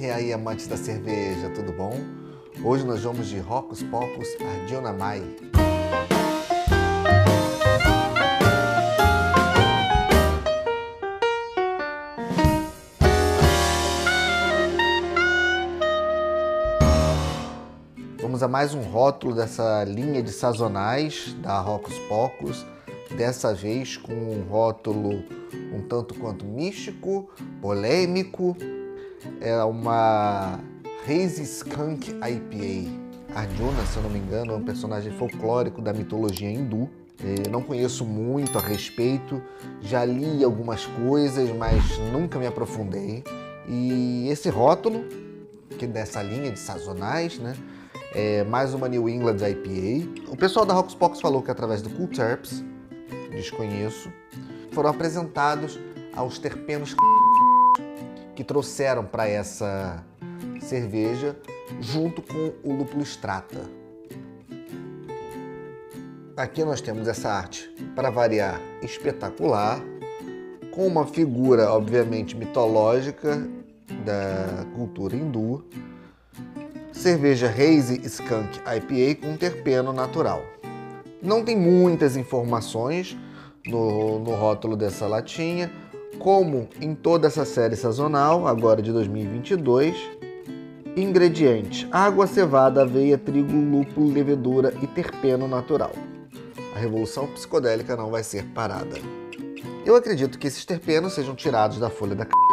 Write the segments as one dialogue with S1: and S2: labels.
S1: E aí, amantes da cerveja, tudo bom? Hoje nós vamos de Rocos Pocos Ardionamai. Vamos a mais um rótulo dessa linha de sazonais da Rocos Pocos, dessa vez com um rótulo um tanto quanto místico, polêmico. É uma Hazy Skunk IPA. Arjuna, se eu não me engano, é um personagem folclórico da mitologia hindu. Eu não conheço muito a respeito, já li algumas coisas, mas nunca me aprofundei. E esse rótulo, que é dessa linha de sazonais, né? É mais uma New England IPA. O pessoal da Rocks Pox falou que é através do Cool Terps, desconheço, foram apresentados aos terpenos que trouxeram para essa cerveja junto com o lúpulo strata. Aqui nós temos essa arte, para variar, espetacular, com uma figura, obviamente, mitológica da cultura hindu. Cerveja Hazy Skunk IPA com terpeno natural. Não tem muitas informações no, no rótulo dessa latinha, como em toda essa série sazonal, agora de 2022. Ingredientes: água, cevada, aveia, trigo, lúpulo, levedura e terpeno natural. A revolução psicodélica não vai ser parada. Eu acredito que esses terpenos sejam tirados da folha da c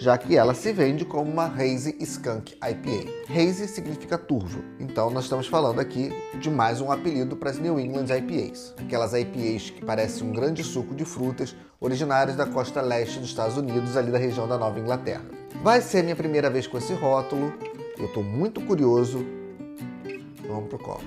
S1: já que ela se vende como uma Hazy Skunk IPA. Hazy significa turvo, então nós estamos falando aqui de mais um apelido para as New England IPAs. Aquelas IPAs que parecem um grande suco de frutas, originários da costa leste dos Estados Unidos, ali da região da Nova Inglaterra. Vai ser minha primeira vez com esse rótulo, eu estou muito curioso. Vamos pro copo.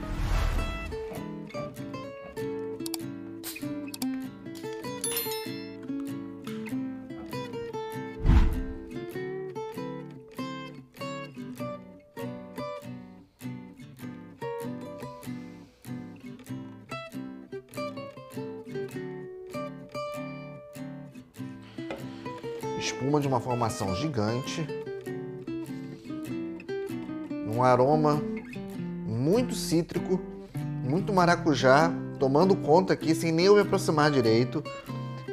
S1: Espuma de uma formação gigante, um aroma muito cítrico, muito maracujá, tomando conta aqui sem nem eu me aproximar direito.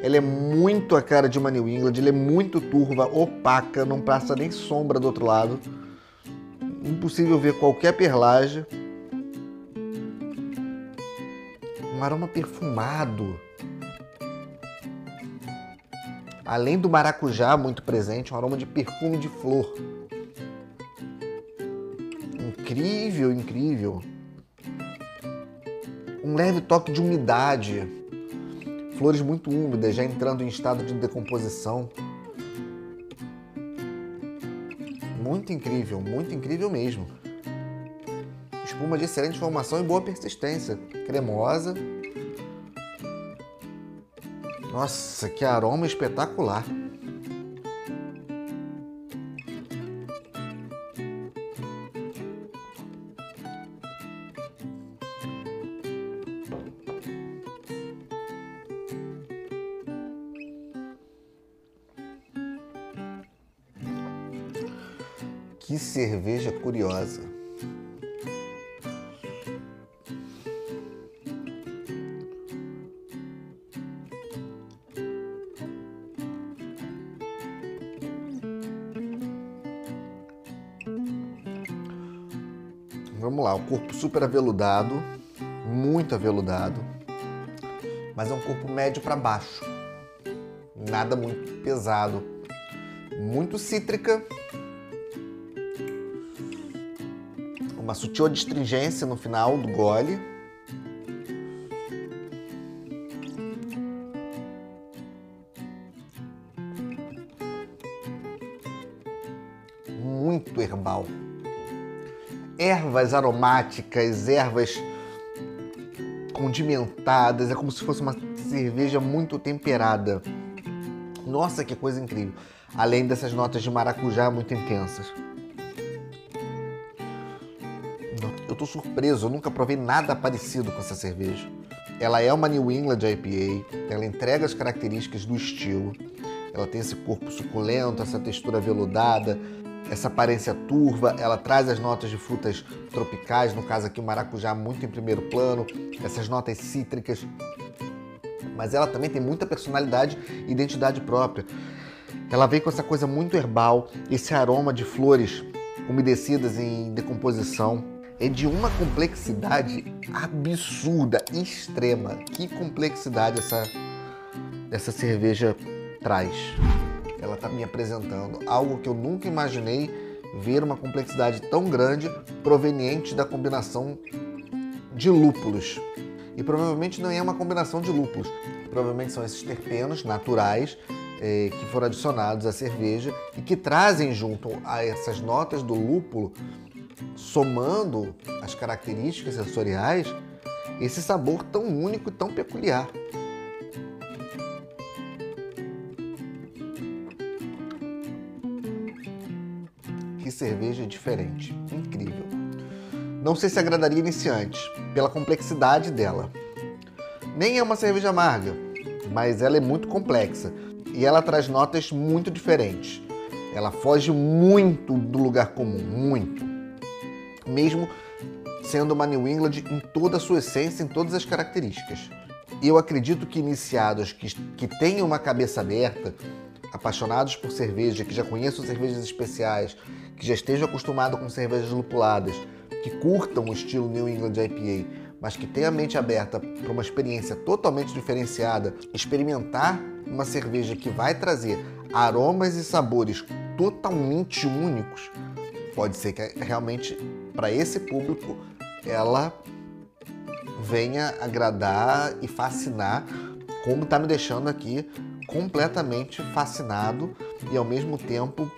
S1: Ela é muito a cara de uma New England, ele é muito turva, opaca, não passa nem sombra do outro lado. Impossível ver qualquer perlagem. Um aroma perfumado além do maracujá muito presente, um aroma de perfume de flor. Incrível, incrível. Um leve toque de umidade. Flores muito úmidas, já entrando em estado de decomposição. Muito incrível, muito incrível mesmo. Espuma de excelente formação e boa persistência. Cremosa, nossa, que aroma espetacular! Que cerveja curiosa! Vamos lá, o corpo super aveludado, muito aveludado, mas é um corpo médio para baixo, nada muito pesado, muito cítrica, uma sutil adstringência no final do gole. Muito herbal ervas aromáticas, ervas condimentadas, é como se fosse uma cerveja muito temperada. Nossa, que coisa incrível! Além dessas notas de maracujá muito intensas. Eu tô surpreso, eu nunca provei nada parecido com essa cerveja. Ela é uma New England IPA, ela entrega as características do estilo. Ela tem esse corpo suculento, essa textura veludada, essa aparência turva, ela traz as notas de frutas tropicais, no caso aqui o maracujá muito em primeiro plano, essas notas cítricas, mas ela também tem muita personalidade e identidade própria. Ela vem com essa coisa muito herbal, esse aroma de flores umedecidas em decomposição. É de uma complexidade absurda, extrema. Que complexidade essa, essa cerveja traz. Ela está me apresentando algo que eu nunca imaginei ver uma complexidade tão grande proveniente da combinação de lúpulos. E provavelmente não é uma combinação de lúpulos, provavelmente são esses terpenos naturais eh, que foram adicionados à cerveja e que trazem junto a essas notas do lúpulo, somando as características sensoriais, esse sabor tão único e tão peculiar. Cerveja diferente, incrível. Não sei se agradaria iniciantes, pela complexidade dela. Nem é uma cerveja amarga, mas ela é muito complexa e ela traz notas muito diferentes. Ela foge muito do lugar comum, muito. Mesmo sendo uma New England em toda a sua essência, em todas as características. Eu acredito que iniciados que, que tenham uma cabeça aberta, apaixonados por cerveja, que já conheçam cervejas especiais, que já estejam acostumados com cervejas lupuladas, que curtam o estilo New England IPA, mas que tenham a mente aberta para uma experiência totalmente diferenciada, experimentar uma cerveja que vai trazer aromas e sabores totalmente únicos, pode ser que realmente para esse público ela venha agradar e fascinar, como está me deixando aqui completamente fascinado e ao mesmo tempo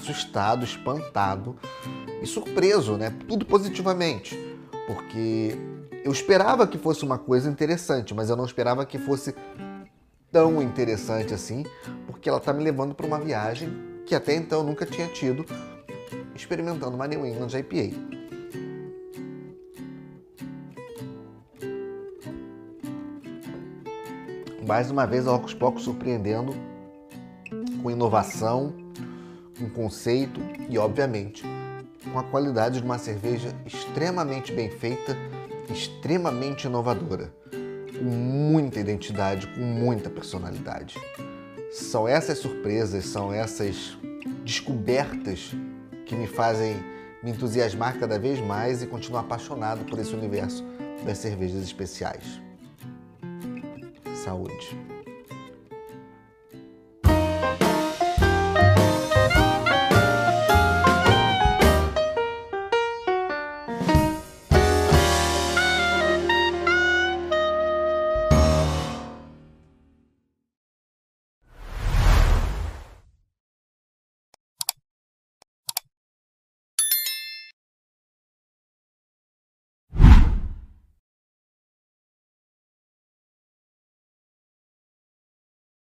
S1: assustado, espantado e surpreso, né? Tudo positivamente, porque eu esperava que fosse uma coisa interessante, mas eu não esperava que fosse tão interessante assim, porque ela está me levando para uma viagem que até então eu nunca tinha tido, experimentando uma New England IPA. Mais uma vez, a Ocus Pocos surpreendendo com inovação, com conceito e, obviamente, com a qualidade de uma cerveja extremamente bem feita, extremamente inovadora com muita identidade, com muita personalidade. São essas surpresas, são essas descobertas que me fazem me entusiasmar cada vez mais e continuar apaixonado por esse universo das cervejas especiais. Saúde!